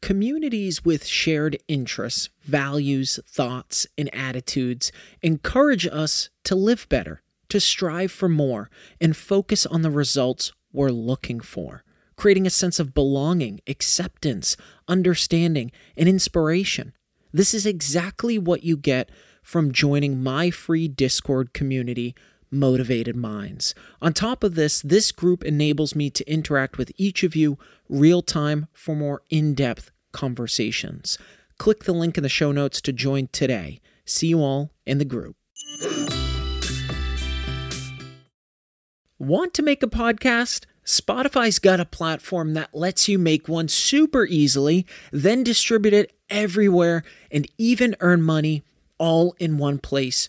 Communities with shared interests, values, thoughts, and attitudes encourage us to live better, to strive for more, and focus on the results we're looking for creating a sense of belonging, acceptance, understanding, and inspiration. This is exactly what you get from joining my free Discord community, Motivated Minds. On top of this, this group enables me to interact with each of you real time for more in depth conversations. Click the link in the show notes to join today. See you all in the group. Want to make a podcast? Spotify's got a platform that lets you make one super easily, then distribute it everywhere and even earn money all in one place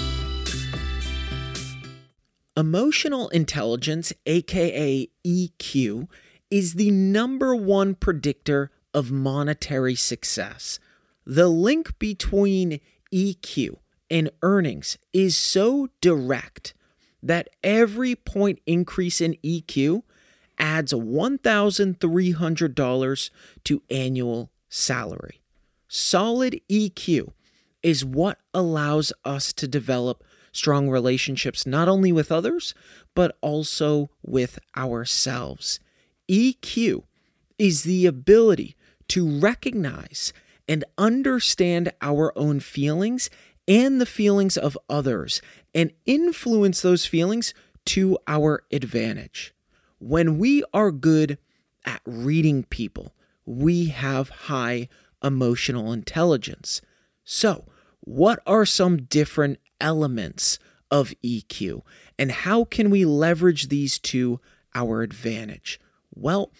Emotional intelligence, aka EQ, is the number one predictor of monetary success. The link between EQ and earnings is so direct that every point increase in EQ adds $1,300 to annual salary. Solid EQ is what allows us to develop strong relationships, not only with others, but also with ourselves. EQ is the ability to recognize and understand our own feelings and the feelings of others and influence those feelings to our advantage. When we are good at reading people, we have high emotional intelligence. So, what are some different elements of EQ and how can we leverage these to our advantage? Well,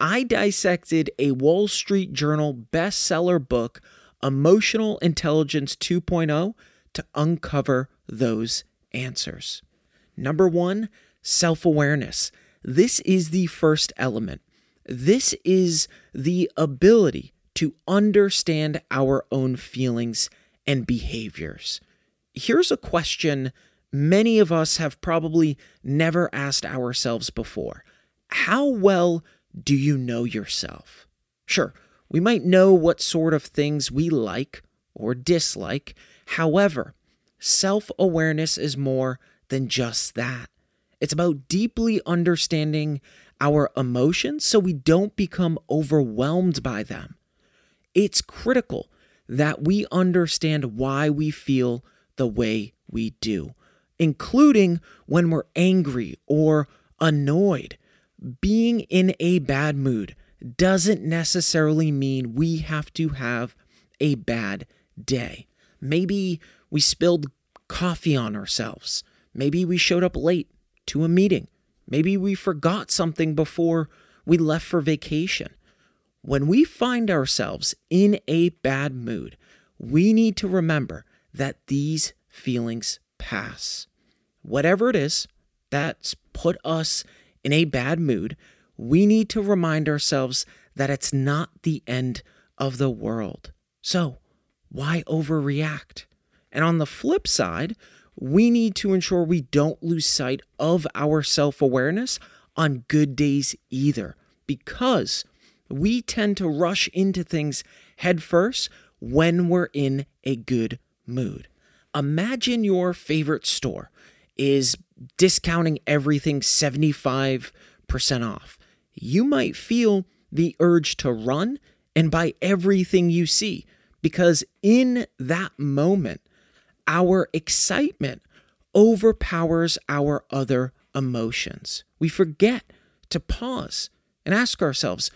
I dissected a Wall Street Journal bestseller book, Emotional Intelligence 2.0, to uncover those answers. Number one, self awareness. This is the first element. This is the ability to understand our own feelings and behaviors here's a question many of us have probably never asked ourselves before How well do you know yourself? Sure, we might know what sort of things we like or dislike. However, self awareness is more than just that. It's about deeply understanding our emotions so we don't become overwhelmed by them. It's critical that we understand why we feel the way we do, including when we're angry or annoyed. Being in a bad mood doesn't necessarily mean we have to have a bad day. Maybe we spilled coffee on ourselves. Maybe we showed up late to a meeting. Maybe we forgot something before we left for vacation. When we find ourselves in a bad mood, we need to remember that these feelings pass. Whatever it is that's put us in a bad mood, we need to remind ourselves that it's not the end of the world. So, why overreact? And on the flip side, we need to ensure we don't lose sight of our self awareness on good days either, because we tend to rush into things headfirst when we're in a good mood. Imagine your favorite store is discounting everything 75% off. You might feel the urge to run and buy everything you see because in that moment, our excitement overpowers our other emotions. We forget to pause and ask ourselves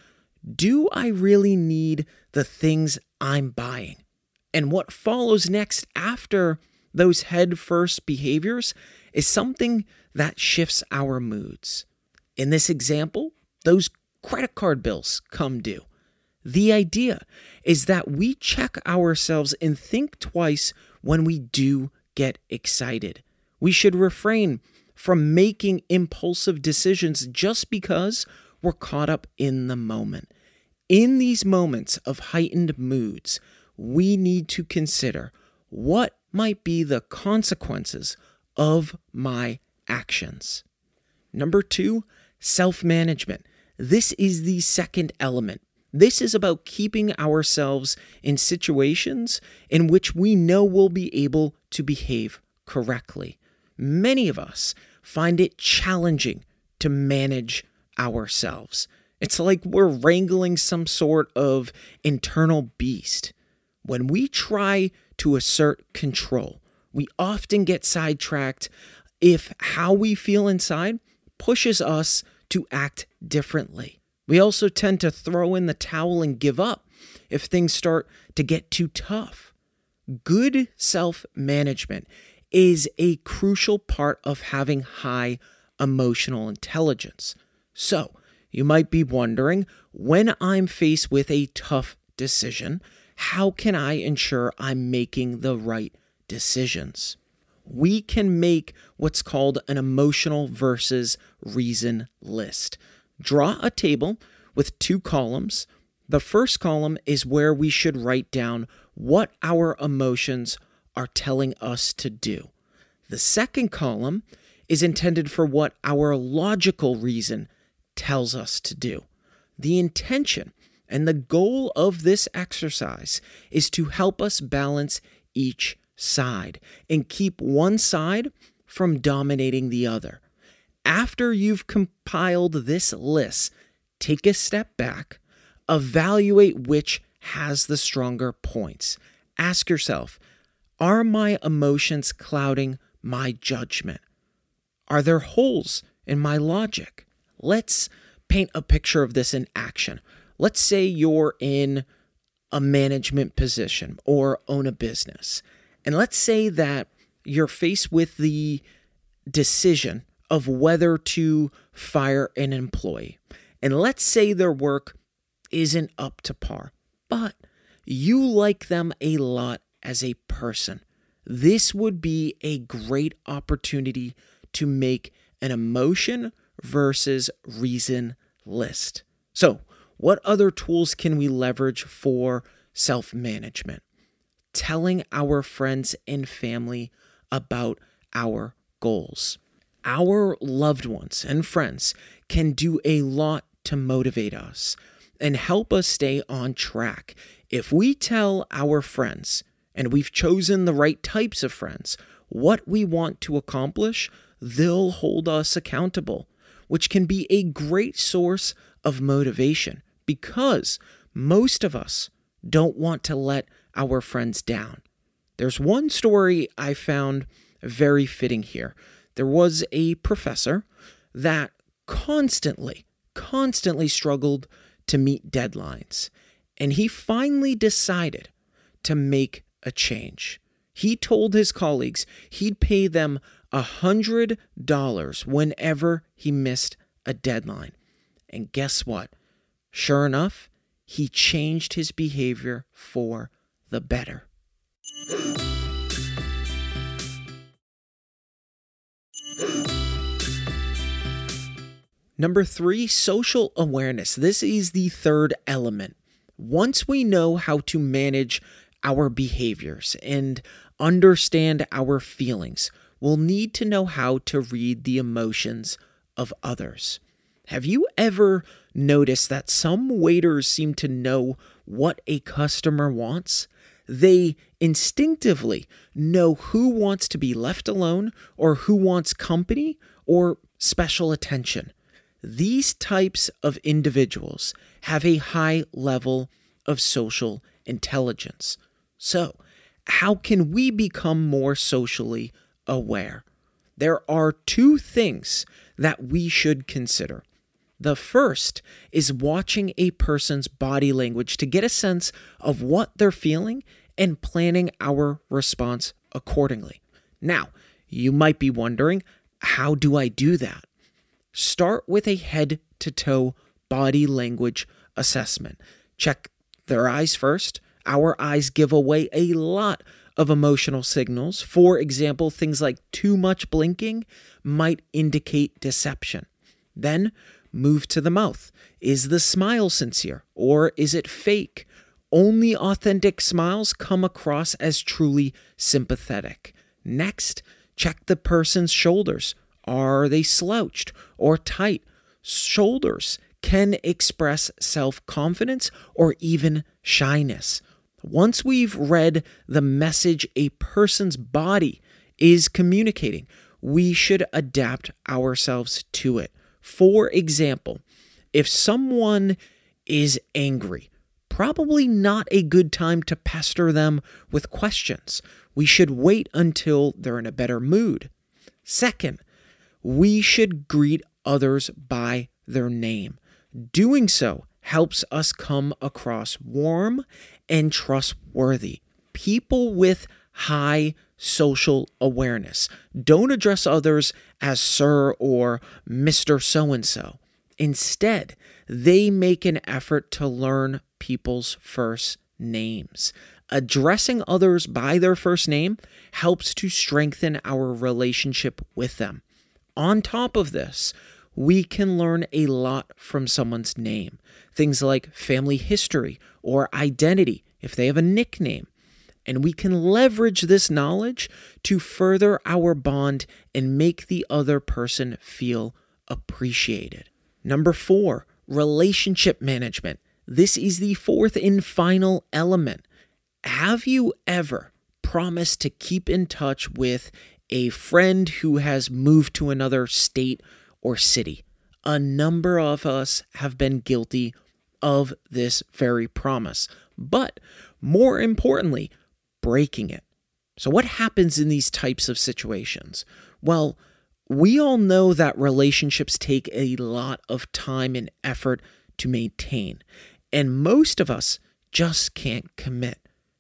do I really need the things I'm buying? And what follows next after those head first behaviors is something that shifts our moods. In this example, those credit card bills come due. The idea is that we check ourselves and think twice when we do get excited. We should refrain from making impulsive decisions just because we're caught up in the moment. In these moments of heightened moods, we need to consider what might be the consequences of my actions. Number two, self management. This is the second element. This is about keeping ourselves in situations in which we know we'll be able to behave correctly. Many of us find it challenging to manage ourselves. It's like we're wrangling some sort of internal beast. When we try to assert control, we often get sidetracked if how we feel inside pushes us to act differently. We also tend to throw in the towel and give up if things start to get too tough. Good self management is a crucial part of having high emotional intelligence. So, you might be wondering when I'm faced with a tough decision, how can I ensure I'm making the right decisions? We can make what's called an emotional versus reason list. Draw a table with two columns. The first column is where we should write down what our emotions are telling us to do. The second column is intended for what our logical reason tells us to do. The intention and the goal of this exercise is to help us balance each side and keep one side from dominating the other. After you've compiled this list, take a step back, evaluate which has the stronger points. Ask yourself Are my emotions clouding my judgment? Are there holes in my logic? Let's paint a picture of this in action. Let's say you're in a management position or own a business. And let's say that you're faced with the decision of whether to fire an employee. And let's say their work isn't up to par, but you like them a lot as a person. This would be a great opportunity to make an emotion versus reason list. So, what other tools can we leverage for self management? Telling our friends and family about our goals. Our loved ones and friends can do a lot to motivate us and help us stay on track. If we tell our friends, and we've chosen the right types of friends, what we want to accomplish, they'll hold us accountable, which can be a great source of motivation because most of us don't want to let our friends down. There's one story I found very fitting here. There was a professor that constantly, constantly struggled to meet deadlines. And he finally decided to make a change. He told his colleagues he'd pay them a $100 whenever he missed a deadline. And guess what? Sure enough, he changed his behavior for the better. Number three, social awareness. This is the third element. Once we know how to manage our behaviors and understand our feelings, we'll need to know how to read the emotions of others. Have you ever noticed that some waiters seem to know what a customer wants? They instinctively know who wants to be left alone or who wants company or special attention. These types of individuals have a high level of social intelligence. So, how can we become more socially aware? There are two things that we should consider. The first is watching a person's body language to get a sense of what they're feeling and planning our response accordingly. Now, you might be wondering, how do I do that? Start with a head to toe body language assessment. Check their eyes first. Our eyes give away a lot of emotional signals. For example, things like too much blinking might indicate deception. Then move to the mouth. Is the smile sincere or is it fake? Only authentic smiles come across as truly sympathetic. Next, check the person's shoulders. Are they slouched or tight? Shoulders can express self confidence or even shyness. Once we've read the message a person's body is communicating, we should adapt ourselves to it. For example, if someone is angry, probably not a good time to pester them with questions. We should wait until they're in a better mood. Second, we should greet others by their name. Doing so helps us come across warm and trustworthy. People with high social awareness don't address others as Sir or Mr. So and so. Instead, they make an effort to learn people's first names. Addressing others by their first name helps to strengthen our relationship with them. On top of this, we can learn a lot from someone's name. Things like family history or identity, if they have a nickname. And we can leverage this knowledge to further our bond and make the other person feel appreciated. Number four, relationship management. This is the fourth and final element. Have you ever promised to keep in touch with a friend who has moved to another state or city. A number of us have been guilty of this very promise, but more importantly, breaking it. So, what happens in these types of situations? Well, we all know that relationships take a lot of time and effort to maintain, and most of us just can't commit.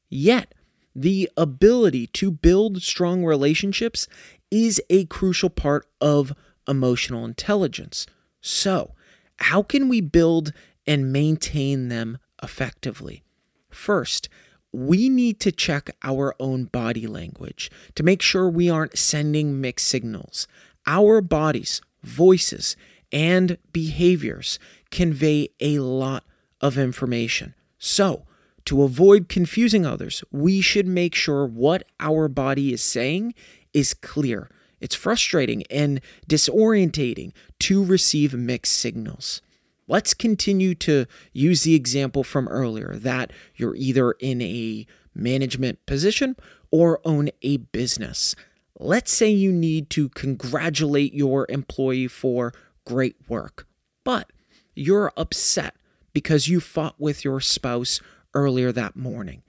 Yet, the ability to build strong relationships is a crucial part of emotional intelligence. So, how can we build and maintain them effectively? First, we need to check our own body language to make sure we aren't sending mixed signals. Our bodies, voices, and behaviors convey a lot of information. So, to avoid confusing others, we should make sure what our body is saying is clear. It's frustrating and disorientating to receive mixed signals. Let's continue to use the example from earlier that you're either in a management position or own a business. Let's say you need to congratulate your employee for great work, but you're upset because you fought with your spouse earlier that morning.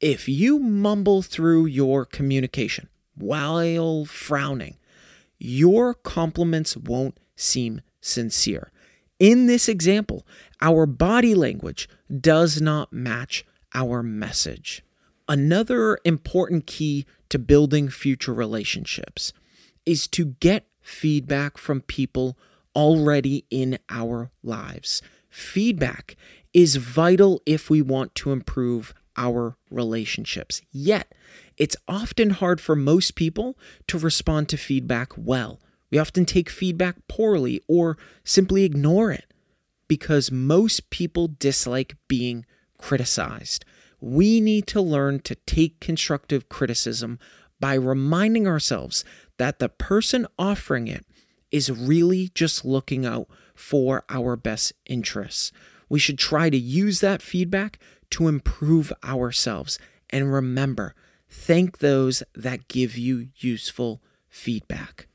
If you mumble through your communication while frowning, your compliments won't seem sincere. In this example, our body language does not match our message. Another important key to building future relationships is to get feedback from people already in our lives. Feedback is vital if we want to improve our relationships. Yet, it's often hard for most people to respond to feedback well. We often take feedback poorly or simply ignore it because most people dislike being criticized. We need to learn to take constructive criticism by reminding ourselves that the person offering it is really just looking out for our best interests. We should try to use that feedback to improve ourselves. And remember, thank those that give you useful feedback.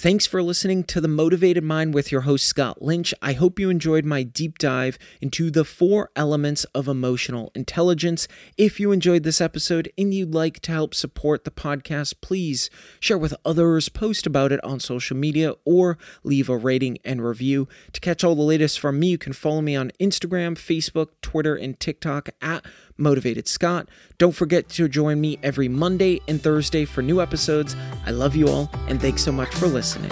Thanks for listening to The Motivated Mind with your host, Scott Lynch. I hope you enjoyed my deep dive into the four elements of emotional intelligence. If you enjoyed this episode and you'd like to help support the podcast, please share with others, post about it on social media, or leave a rating and review. To catch all the latest from me, you can follow me on Instagram, Facebook, Twitter, and TikTok at Motivated Scott. Don't forget to join me every Monday and Thursday for new episodes. I love you all, and thanks so much for listening.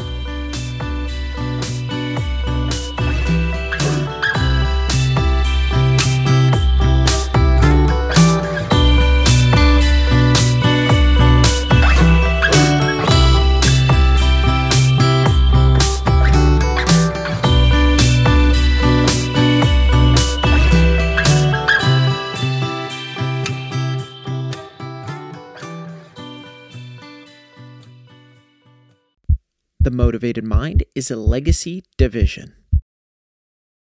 Motivated Mind is a legacy division.